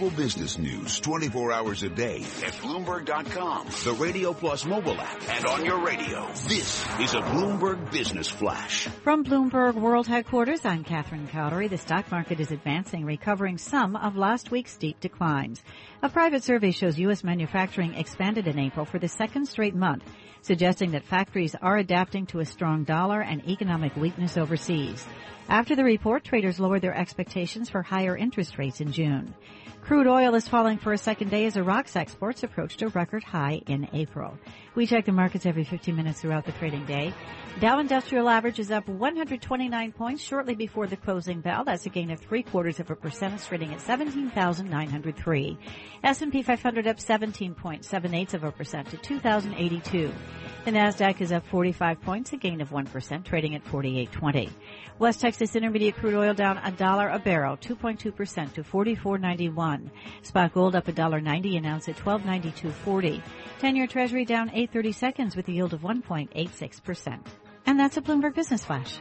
global business news 24 hours a day at Bloomberg.com, the Radio Plus mobile app, and on your radio. This is a Bloomberg Business Flash. From Bloomberg World Headquarters, I'm Catherine Cowdery. The stock market is advancing, recovering some of last week's steep declines. A private survey shows U.S. manufacturing expanded in April for the second straight month, suggesting that factories are adapting to a strong dollar and economic weakness overseas. After the report, traders lowered their expectations for higher interest rates in June. Crude oil is falling for a second day as Iraq's exports approached a record high in April. We check the markets every 15 minutes throughout the trading day. Dow Industrial Average is up 129 points shortly before the closing bell. That's a gain of three quarters of a percent, trading at 17,903. S&P 500 up 17.78 of a percent to 2,082. The Nasdaq is up 45 points, a gain of 1%, trading at 48.20. West Texas Intermediate crude oil down a dollar a barrel, 2.2% to 44.91. Spot gold up a dollar 90 an ounce at 12.92.40. 10-year Treasury down 830 seconds with a yield of 1.86%. And that's a Bloomberg Business Flash.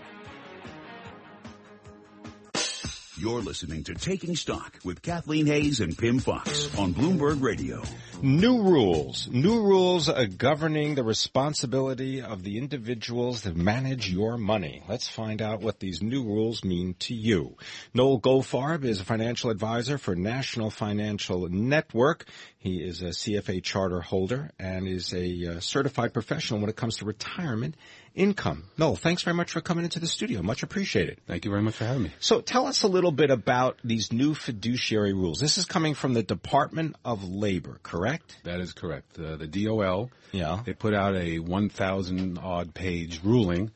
You're listening to Taking Stock with Kathleen Hays and Pimm Fox on Bloomberg Radio. New rules. New rules uh, governing the responsibility of the individuals that manage your money. Let's find out what these new rules mean to you. Noel Goldfarb is a financial advisor for National Financial Network. He is a CFA charter holder and is a uh, certified professional when it comes to retirement income. Noel, thanks very much for coming into the studio. Much appreciated. Thank you very much for having me. So tell us a little bit about these new fiduciary rules. This is coming from the Department of Labor, correct? That is correct. Uh, the DOL, yeah. they put out a 1,000 odd page ruling.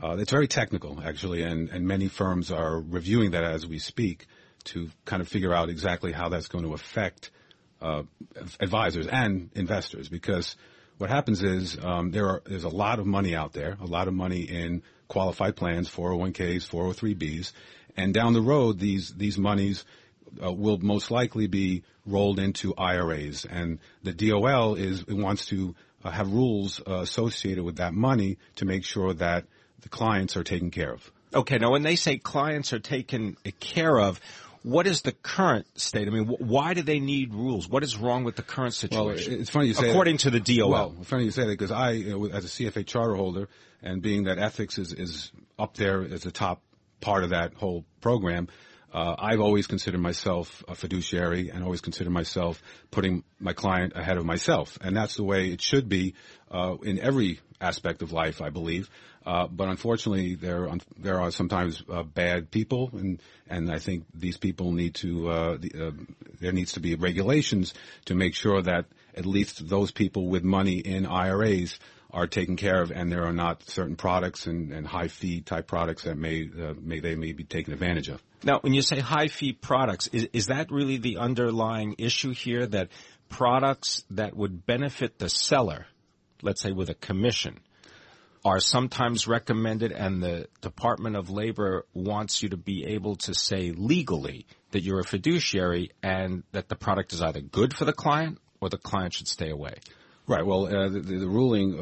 Uh, it's very technical, actually, and, and many firms are reviewing that as we speak to kind of figure out exactly how that's going to affect uh, advisors and investors because what happens is um, there are there's a lot of money out there, a lot of money in qualified plans, 401ks, 403bs, and down the road these these monies uh, will most likely be rolled into IRAs, and the DOL is wants to uh, have rules uh, associated with that money to make sure that the clients are taken care of. Okay, now when they say clients are taken care of, what is the current state? I mean, wh- why do they need rules? What is wrong with the current situation? Well, it's funny you say According that. to the DOL. Well, it's funny you say that because I, as a CFA charter holder, and being that ethics is, is up there as a top part of that whole program, uh, I've always considered myself a fiduciary and always considered myself putting my client ahead of myself. And that's the way it should be uh, in every aspect of life, I believe. Uh, but unfortunately, there there are sometimes uh, bad people, and and I think these people need to uh, the, uh, there needs to be regulations to make sure that at least those people with money in IRAs are taken care of, and there are not certain products and, and high fee type products that may uh, may they may be taken advantage of. Now, when you say high fee products, is, is that really the underlying issue here? That products that would benefit the seller, let's say with a commission, are sometimes recommended and the Department of Labor wants you to be able to say legally that you're a fiduciary and that the product is either good for the client or the client should stay away. Right. Well, uh, the, the, ruling,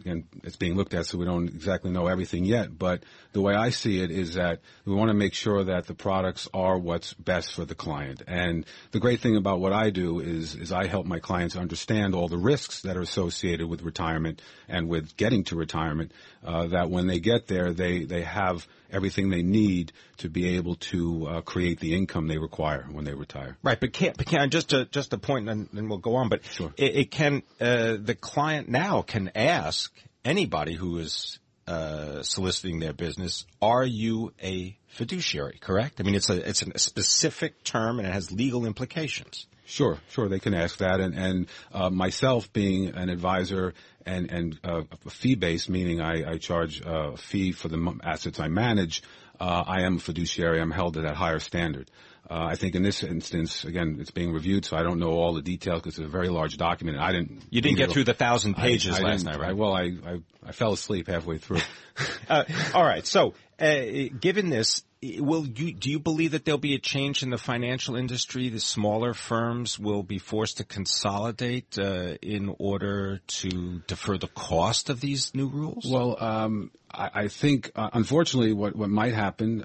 again, it's being looked at, so we don't exactly know everything yet. But the way I see it is that we want to make sure that the products are what's best for the client. And the great thing about what I do is, is I help my clients understand all the risks that are associated with retirement and with getting to retirement. Uh, that when they get there, they they have everything they need to be able to uh, create the income they require when they retire. Right, but can but can just a, just a point, and then we'll go on. But sure. it, it can uh, the client now can ask anybody who is uh, soliciting their business, "Are you a fiduciary?" Correct. I mean, it's a it's a specific term and it has legal implications. Sure, sure. They can ask that, and and uh, myself being an advisor and and uh, fee based, meaning I, I charge a fee for the assets I manage. Uh, I am a fiduciary. I'm held to that higher standard. Uh, I think in this instance, again, it's being reviewed, so I don't know all the details because it's a very large document. And I didn't. You didn't get through the thousand pages I, I last night, right? I, well, I, I, I fell asleep halfway through. uh, all right. So, uh, given this, will you do you believe that there'll be a change in the financial industry? The smaller firms will be forced to consolidate uh, in order to defer the cost of these new rules. Well, um, I, I, think, uh, unfortunately, what what might happen.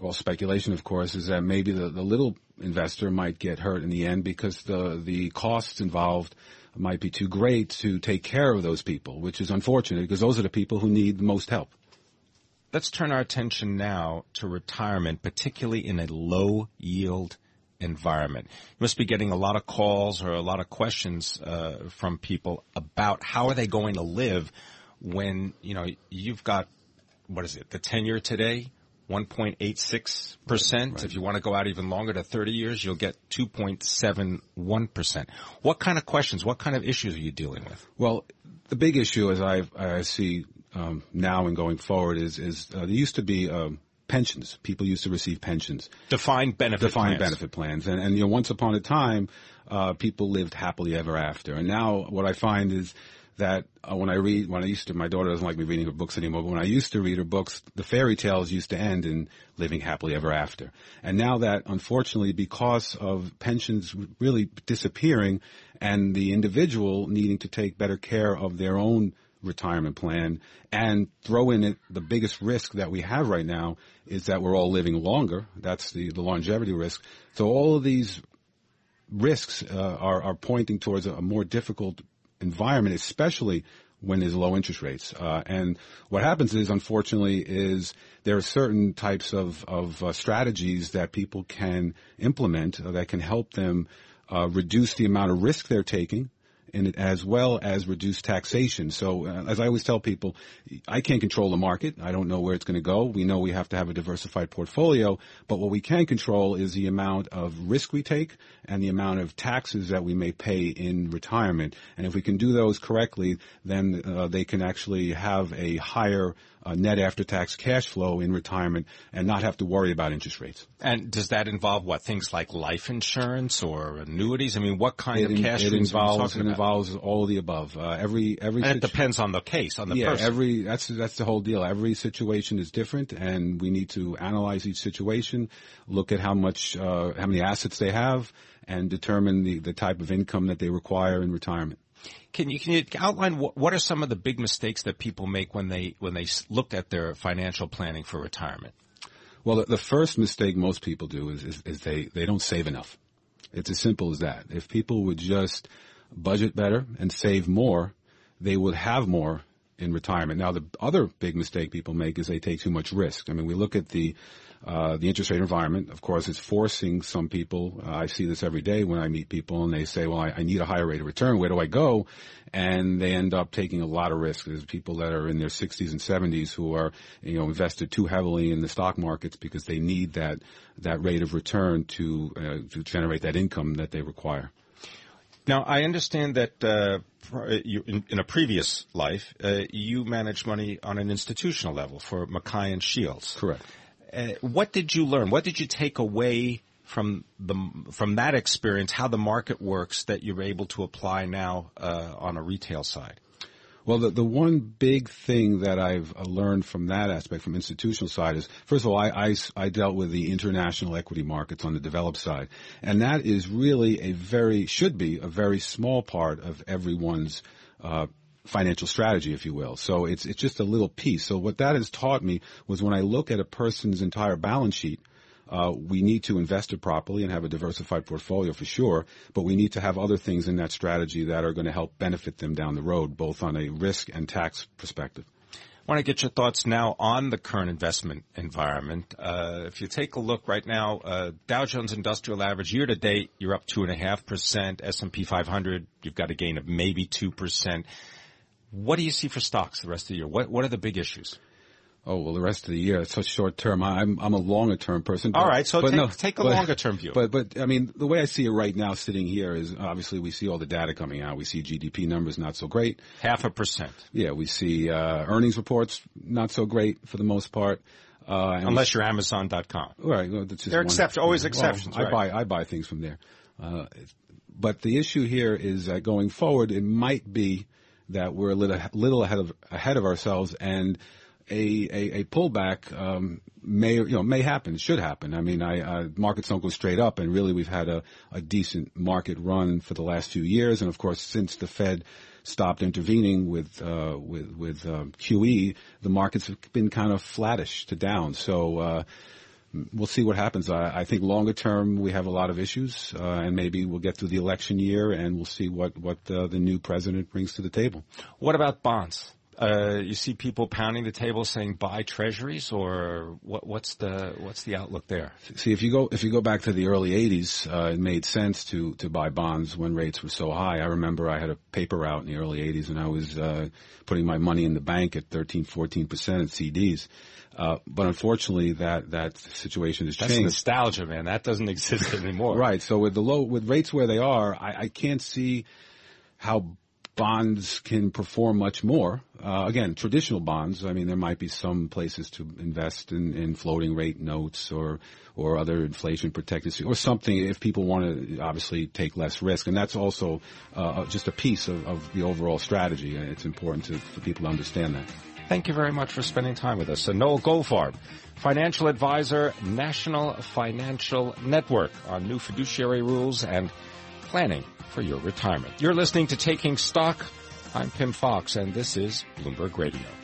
Well, speculation, of course, is that maybe the, the little investor might get hurt in the end because the the costs involved might be too great to take care of those people, which is unfortunate because those are the people who need the most help. Let's turn our attention now to retirement, particularly in a low yield environment. You must be getting a lot of calls or a lot of questions uh, from people about how are they going to live when you know you've got what is it the ten year today 1.86%. Right. If you want to go out even longer to 30 years, you'll get 2.71%. What kind of questions, what kind of issues are you dealing with? Well, the big issue as I, I see um, now and going forward is, is uh, there used to be um, pensions. People used to receive pensions. Defined benefit Defined plans. benefit plans. And, and, you know, once upon a time, uh, people lived happily ever after. And now what I find is that uh, when I read, when I used to, my daughter doesn't like me reading her books anymore, but when I used to read her books, the fairy tales used to end in living happily ever after. And now that, unfortunately, because of pensions really disappearing and the individual needing to take better care of their own retirement plan and throw in it the biggest risk that we have right now is that we're all living longer. That's the, the longevity risk. So all of these risks uh, are, are pointing towards a, a more difficult environment, especially when there's low interest rates. Uh, and what happens is, unfortunately, is there are certain types of, of uh, strategies that people can implement uh, that can help them uh, reduce the amount of risk they're taking and as well as reduce taxation. So, uh, as I always tell people, I can't control the market. I don't know where it's going to go. We know we have to have a diversified portfolio, but what we can control is the amount of risk we take and the amount of taxes that we may pay in retirement. And if we can do those correctly, then uh, they can actually have a higher uh, net after tax cash flow in retirement and not have to worry about interest rates. And does that involve what things like life insurance or annuities? I mean, what kind it of cash it involves it involves all of the above. Uh, every every and it depends on the case on the yeah, person. every that's that's the whole deal. Every situation is different, and we need to analyze each situation, look at how much uh, how many assets they have, and determine the the type of income that they require in retirement. Can you can you outline what, what are some of the big mistakes that people make when they when they look at their financial planning for retirement? Well, the, the first mistake most people do is, is, is they they don't save enough. It's as simple as that. If people would just budget better and save more, they would have more in retirement. Now, the other big mistake people make is they take too much risk. I mean, we look at the uh, the interest rate environment, of course, is forcing some people. Uh, I see this every day when I meet people, and they say, "Well, I, I, need a higher rate of return. Where do I go?" And they end up taking a lot of risk. There's people that are in their 60s and 70s who are, you know, invested too heavily in the stock markets because they need that that rate of return to uh, to generate that income that they require. Now, I understand that uh, you, in, in, a previous life, uh, you managed money on an institutional level for Mackay and Shields. Correct. Uh, what did you learn? What did you take away from the from that experience? How the market works that you're able to apply now uh, on a retail side? Well, the, the one big thing that I've uh, learned from that aspect, from institutional side, is first of all, I, I, I, dealt with the international equity markets on the developed side, and that is really a very should be a very small part of everyone's uh, financial strategy, if you will. So it's it's just a little piece. So what that has taught me was when I look at a person's entire balance sheet, uh, we need to invest it properly and have a diversified portfolio for sure, but we need to have other things in that strategy that are going to help benefit them down the road, both on a risk and tax perspective. I want to get your thoughts now on the current investment environment. Uh, if you take a look right now, uh, Dow Jones Industrial Average year to date, you're up two and a half percent. S&P 500, you've got a gain of maybe two percent. What do you see for stocks the rest of the year? What What are the big issues? Oh well, the rest of the year it's such short term. I'm I'm a longer term person. But, All right, so take, no, take a but, longer term view. But but I mean, the way I see it right now, sitting here, is obviously we see all the data coming out. We see GDP numbers not so great, half a percent. Yeah, we see uh, earnings reports not so great for the most part. Uh, Unless you're Amazon.com. Right. Well, They're except, always exceptions. Well, right. I buy I buy things from there. Uh, but the issue here is that going forward, it might be that we're a little, little ahead of ahead of ourselves, and a a, a pullback um, may you know may happen, should happen. I mean, I, uh, markets don't go straight up, and really we've had a, a decent market run for the last few years, and of course since the Fed stopped intervening with uh, with with um, QE, the markets have been kind of flattish to down. So. Uh, we'll see what happens. I, I, think longer term we have a lot of issues, uh, and maybe we'll get through the election year and we'll see what what uh, the new president brings to the table. What about bonds? Uh, you see people pounding the table saying buy treasuries, or what, what's the what's the outlook there? See, if you go if you go back to the early '80s, uh, it made sense to to buy bonds when rates were so high. I remember I had a paper route in the early '80s, and I was uh, putting my money in the bank at 13, 14 percent in CDs. Uh, but unfortunately, that that situation has That's changed. nostalgia, man. That doesn't exist anymore. right. So with the low with rates where they are, I, I can't see how bonds can perform much more. Uh, again, traditional bonds. I mean, there might be some places to invest in, in floating rate notes or or other inflation protected or something if people want to obviously take less risk. And that's also uh, just a piece of, of the overall strategy. It's important to, for people to understand that. Thank you very much for spending time with us. So Noel Goldfarb, financial advisor, National Financial Network on new fiduciary rules and planning for your retirement. You're listening to Taking Stock. I'm Pimm Fox, and this is Bloomberg Radio.